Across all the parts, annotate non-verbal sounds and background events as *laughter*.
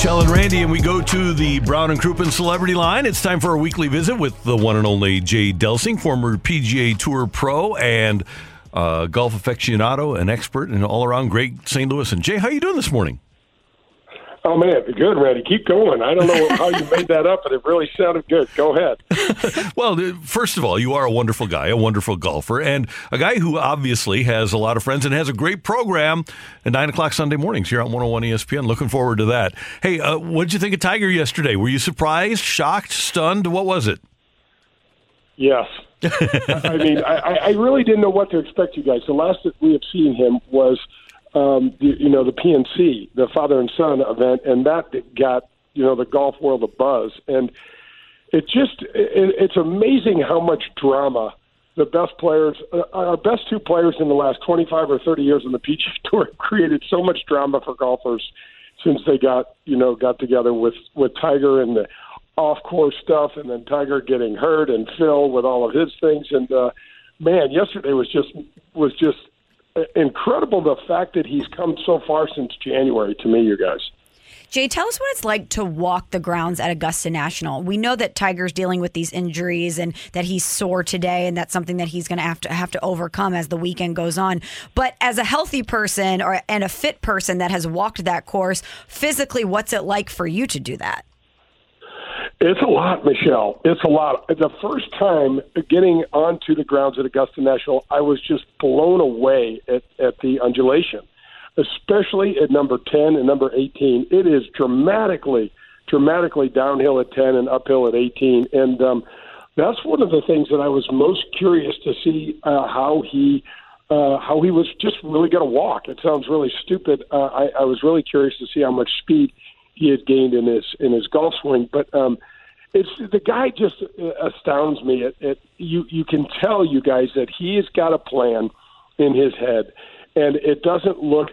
Michelle and Randy, and we go to the Brown and Crouppen Celebrity Line. It's time for our weekly visit with the one and only Jay Delsing, former PGA Tour pro and uh, golf aficionado, an expert, and all around great St. Louis. And Jay, how are you doing this morning? Oh man, good, Randy. Keep going. I don't know how you made that up, but it really sounded good. Go ahead. *laughs* well, first of all, you are a wonderful guy, a wonderful golfer, and a guy who obviously has a lot of friends and has a great program at nine o'clock Sunday mornings here on 101 ESPN. Looking forward to that. Hey, uh, what did you think of Tiger yesterday? Were you surprised, shocked, stunned? What was it? Yes. *laughs* I mean, I, I really didn't know what to expect, you guys. The last that we have seen him was um, the, you know, the PNC, the father and son event, and that got you know the golf world a buzz. And it just it, it's amazing how much drama the best players, uh, our best two players in the last 25 or 30 years on the PGA *laughs* Tour, created so much drama for golfers since they got you know got together with with Tiger and the off course stuff, and then Tiger getting hurt and Phil with all of his things. And uh, man, yesterday was just was just incredible the fact that he's come so far since January to me, you guys. Jay, tell us what it's like to walk the grounds at Augusta National. We know that Tiger's dealing with these injuries and that he's sore today, and that's something that he's going to have to have to overcome as the weekend goes on. But as a healthy person or and a fit person that has walked that course, physically, what's it like for you to do that? It's a lot, Michelle. It's a lot. The first time getting onto the grounds at Augusta National, I was just blown away at, at the undulation, especially at number 10 and number 18. It is dramatically, dramatically downhill at 10 and uphill at 18. And um, that's one of the things that I was most curious to see uh, how he. Uh, how he was just really going to walk. It sounds really stupid. Uh, I, I was really curious to see how much speed he had gained in his in his golf swing. But um, it's the guy just astounds me. It, it you you can tell you guys that he's got a plan in his head, and it doesn't look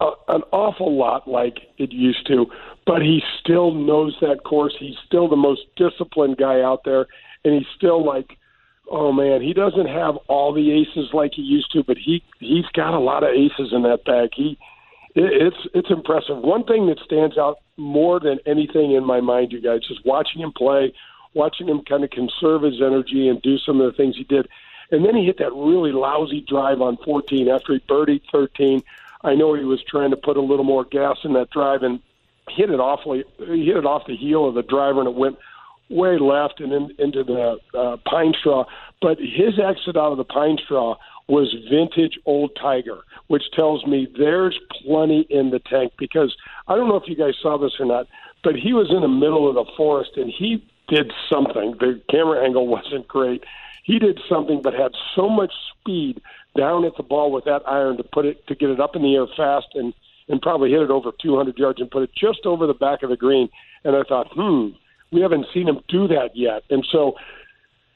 a, an awful lot like it used to. But he still knows that course. He's still the most disciplined guy out there, and he's still like oh man, he doesn't have all the aces like he used to, but he he's got a lot of aces in that bag. He it's it's impressive. One thing that stands out more than anything in my mind, you guys, is watching him play, watching him kind of conserve his energy and do some of the things he did. And then he hit that really lousy drive on 14 after he birdied 13. I know he was trying to put a little more gas in that drive and hit it awfully. He hit it off the heel of the driver and it went way left and in, into the uh, pine straw. But his exit out of the pine straw was vintage old Tiger, which tells me there's plenty in the tank because I don't know if you guys saw this or not, but he was in the middle of the forest and he did something. The camera angle *laughs* wasn't great. He did something but had so much speed down at the ball with that iron to put it to get it up in the air fast and and probably hit it over 200 yards and put it just over the back of the green. And I thought, hmm, we haven't seen him do that yet. And so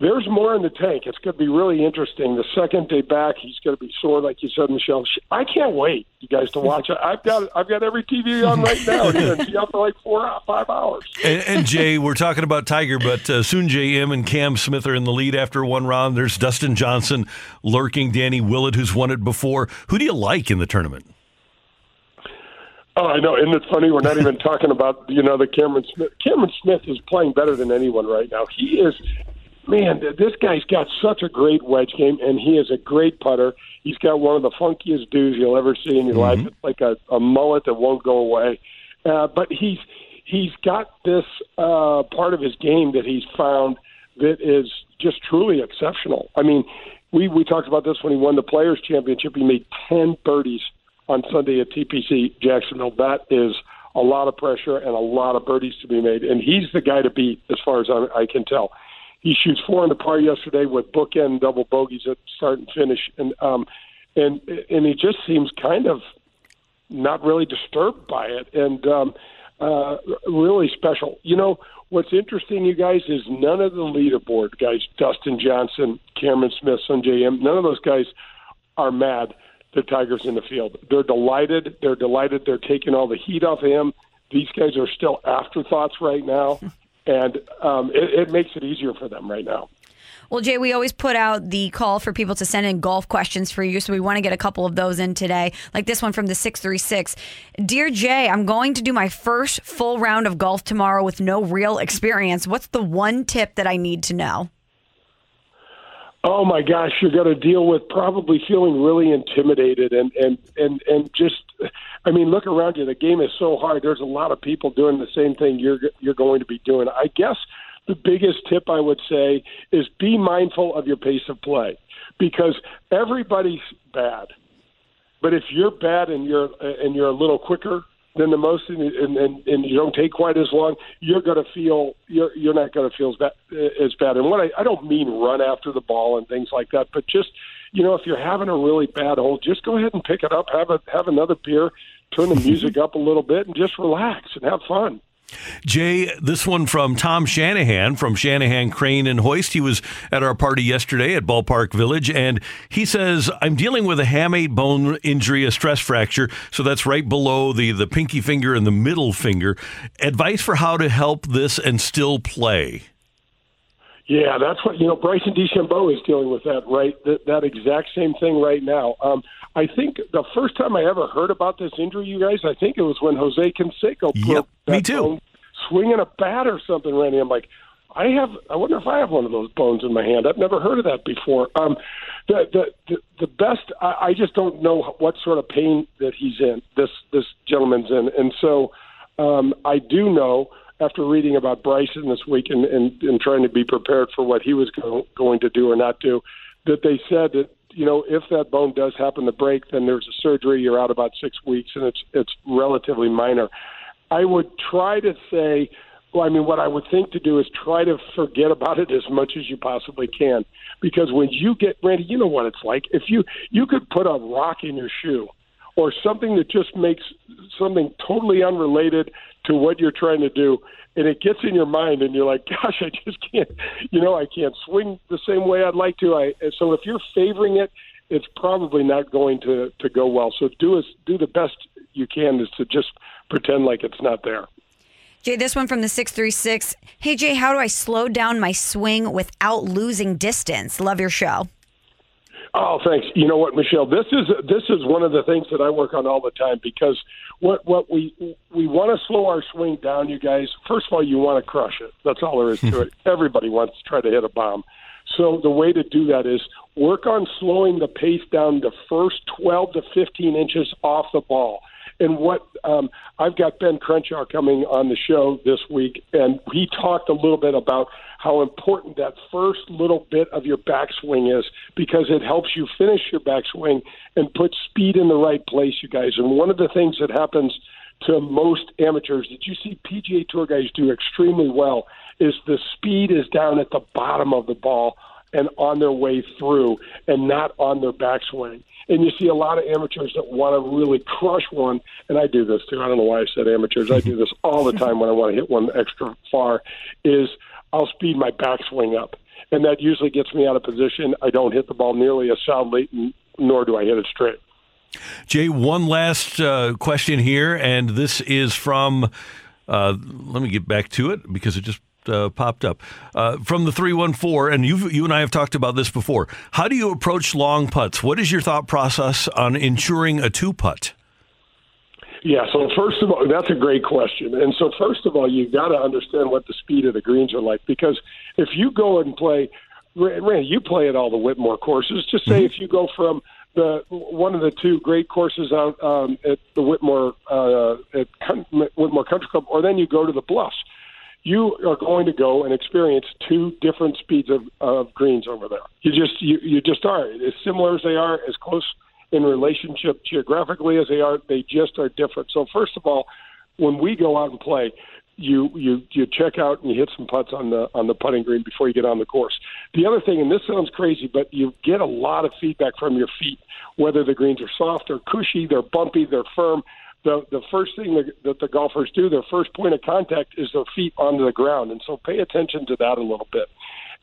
there's more in the tank. It's going to be really interesting. The second day back, he's going to be sore, like you said, Michelle. I can't wait, you guys, to watch it. I've got I've got every TV on right now. You're going to be up for like four five hours. And, and Jay, we're talking about Tiger, but uh, Sungjae Im and Cam Smith are in the lead after one round. There's Dustin Johnson lurking, Danny Willett, who's won it before. Who do you like in the tournament? Oh, I know. Isn't it funny? We're not even talking about you know the Cameron Smith. Cameron Smith is playing better than anyone right now. He is man, this guy's got such a great wedge game, and he is a great putter. He's got one of the funkiest dudes you'll ever see in your mm-hmm. life. It's like a, a mullet that won't go away. Uh, but he's he's got this uh, part of his game that he's found that is just truly exceptional. I mean, we we talked about this when he won the Players Championship. He made ten birdies on Sunday at TPC Jacksonville. That is a lot of pressure and a lot of birdies to be made, and he's the guy to beat as far as I, I can tell. He shoots four in the par yesterday with bookend double bogeys at start and finish, and um, and and he just seems kind of not really disturbed by it, and um, uh, really special. You know what's interesting, you guys, is none of the leaderboard guys, Dustin Johnson, Cameron Smith, Sungjae Im, none of those guys are mad the Tigers in the field. They're delighted. They're delighted. They're taking all the heat off of him. These guys are still afterthoughts right now, *laughs* and um, it, it makes it easier for them right now. Well, Jay, we always put out the call for people to send in golf questions for you. So we want to get a couple of those in today, like this one from the 636. Dear Jay, I'm going to do my first full round of golf tomorrow with no real experience. What's the one tip that I need to know? Oh my gosh, you're going to deal with probably feeling really intimidated and and and and just I mean, look around you. The game is so hard. There's a lot of people doing the same thing you're you're going to be doing. I guess the biggest tip I would say is be mindful of your pace of play because everybody's bad. But if you're bad and you're and you're a little quicker, than the most, and, and, and you don't take quite as long, you're going to feel you're you're not going to feel as bad as bad. And what I, I don't mean run after the ball and things like that, but just you know if you're having a really bad hole, just go ahead and pick it up, have a have another beer, turn the *laughs* music up a little bit, and just relax and have fun. Jay, this one from Tom Shanahan from Shanahan Crane and Hoist. He was at our party yesterday at Ballpark Village, and he says, I'm dealing with a hamate bone injury, a stress fracture. So that's right below the, the pinky finger and the middle finger. Advice for how to help this and still play. Yeah, that's what, you know, Bryson DeChambeau is dealing with that, right? That, that exact same thing right now. Um, I think the first time I ever heard about this injury, you guys, I think it was when Jose Canseco yep, me too. swinging a bat or something, Randy. I'm like, I have. I wonder if I have one of those bones in my hand. I've never heard of that before. Um, the the the, the best. I, I just don't know what sort of pain that he's in. This this gentleman's in, and so um, I do know after reading about Bryson this week and, and, and trying to be prepared for what he was go, going to do or not do, that they said that you know, if that bone does happen to break, then there's a surgery. You're out about six weeks, and it's it's relatively minor. I would try to say, well, I mean, what I would think to do is try to forget about it as much as you possibly can, because when you get Randy, you know what it's like. If you you could put a rock in your shoe, or something that just makes something totally unrelated to what you're trying to do and it gets in your mind and you're like gosh i just can't you know i can't swing the same way i'd like to i so if you're favoring it it's probably not going to to go well so do do the best you can is to just pretend like it's not there Jay, this one from the 636. Hey, Jay, how do I slow down my swing without losing distance? Love your show. Oh, thanks. You know what, Michelle? This is this is one of the things that I work on all the time because what what we we want to slow our swing down, you guys. First of all, you want to crush it. That's all there is to *laughs* it. Everybody wants to try to hit a bomb. So the way to do that is work on slowing the pace down the first 12 to 15 inches off the ball. And what um, I've got Ben Crenshaw coming on the show this week, and he talked a little bit about how important that first little bit of your backswing is because it helps you finish your backswing and put speed in the right place, you guys. And one of the things that happens to most amateurs that you see PGA Tour guys do extremely well is the speed is down at the bottom of the ball and on their way through and not on their backswing. And you see a lot of amateurs that want to really crush one, and I do this too. I don't know why I said amateurs. I do this all the *laughs* time when I want to hit one extra far. Is I'll speed my backswing up, and that usually gets me out of position. I don't hit the ball nearly as soundly, nor do I hit it straight. Jay, one last uh, question here, and this is from. Uh, let me get back to it because it just uh, popped up uh, from the 314 and you you and I have talked about this before how do you approach long putts what is your thought process on ensuring a two putt yeah so first of all that's a great question and so first of all you've got to understand what the speed of the greens are like because if you go and play Randy, you play at all the Whitmoor courses just say mm-hmm. if you go from the one of the two great courses out um, at the Whitmoor uh, at Whitmoor Country Club, or then you go to the Bluffs you are going to go and experience two different speeds of, of greens over there. You just you, you just are as similar as they are, as close in relationship geographically as they are. They just are different. So first of all, when we go out and play, you you you check out and you hit some putts on the on the putting green before you get on the course. The other thing, and this sounds crazy, but you get a lot of feedback from your feet, whether the greens are soft or cushy, they're bumpy, they're firm. The the first thing that, that the golfers do, their first point of contact is their feet onto the ground, and so pay attention to that a little bit.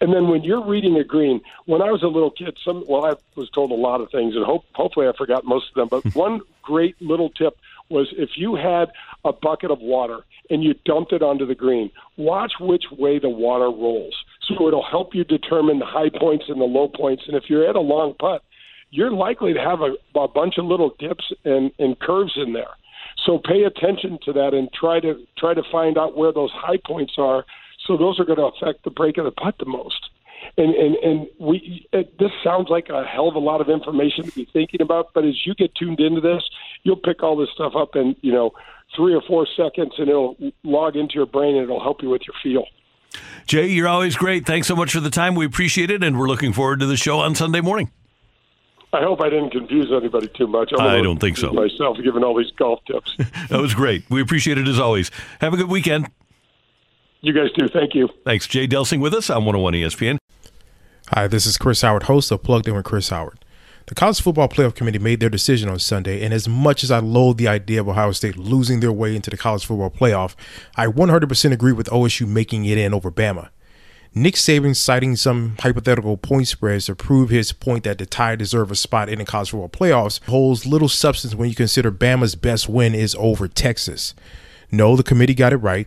And then when you're reading a green, when I was a little kid, some well, I was told a lot of things, and hope, hopefully I forgot most of them. But *laughs* one great little tip was if you had a bucket of water and you dumped it onto the green, watch which way the water rolls. So it'll help you determine the high points and the low points. And if you're at a long putt, you're likely to have a, a bunch of little dips and, and curves in there. So pay attention to that and try to try to find out where those high points are. So those are going to affect the break of the putt the most. And and and we it, this sounds like a hell of a lot of information to be thinking about. But as you get tuned into this, you'll pick all this stuff up in you know three or four seconds, and it'll log into your brain and it'll help you with your feel. Jay, you're always great. Thanks so much for the time. We appreciate it, and we're looking forward to the show on Sunday morning. I hope I didn't confuse anybody too much. I'm I don't think so. Myself giving all these golf tips. *laughs* that was great. We appreciate it as always. Have a good weekend. You guys do. Thank you. Thanks. Jay Delsing with us on 101 ESPN. Hi, this is Chris Howard, host of Plugged In with Chris Howard. The College Football Playoff Committee made their decision on Sunday, and as much as I loathe the idea of Ohio State losing their way into the College Football Playoff, I 100% agree with OSU making it in over Bama. Nick Saban citing some hypothetical point spreads to prove his point that the Tide deserve a spot in the college football playoffs holds little substance when you consider Bama's best win is over Texas. No, the committee got it right.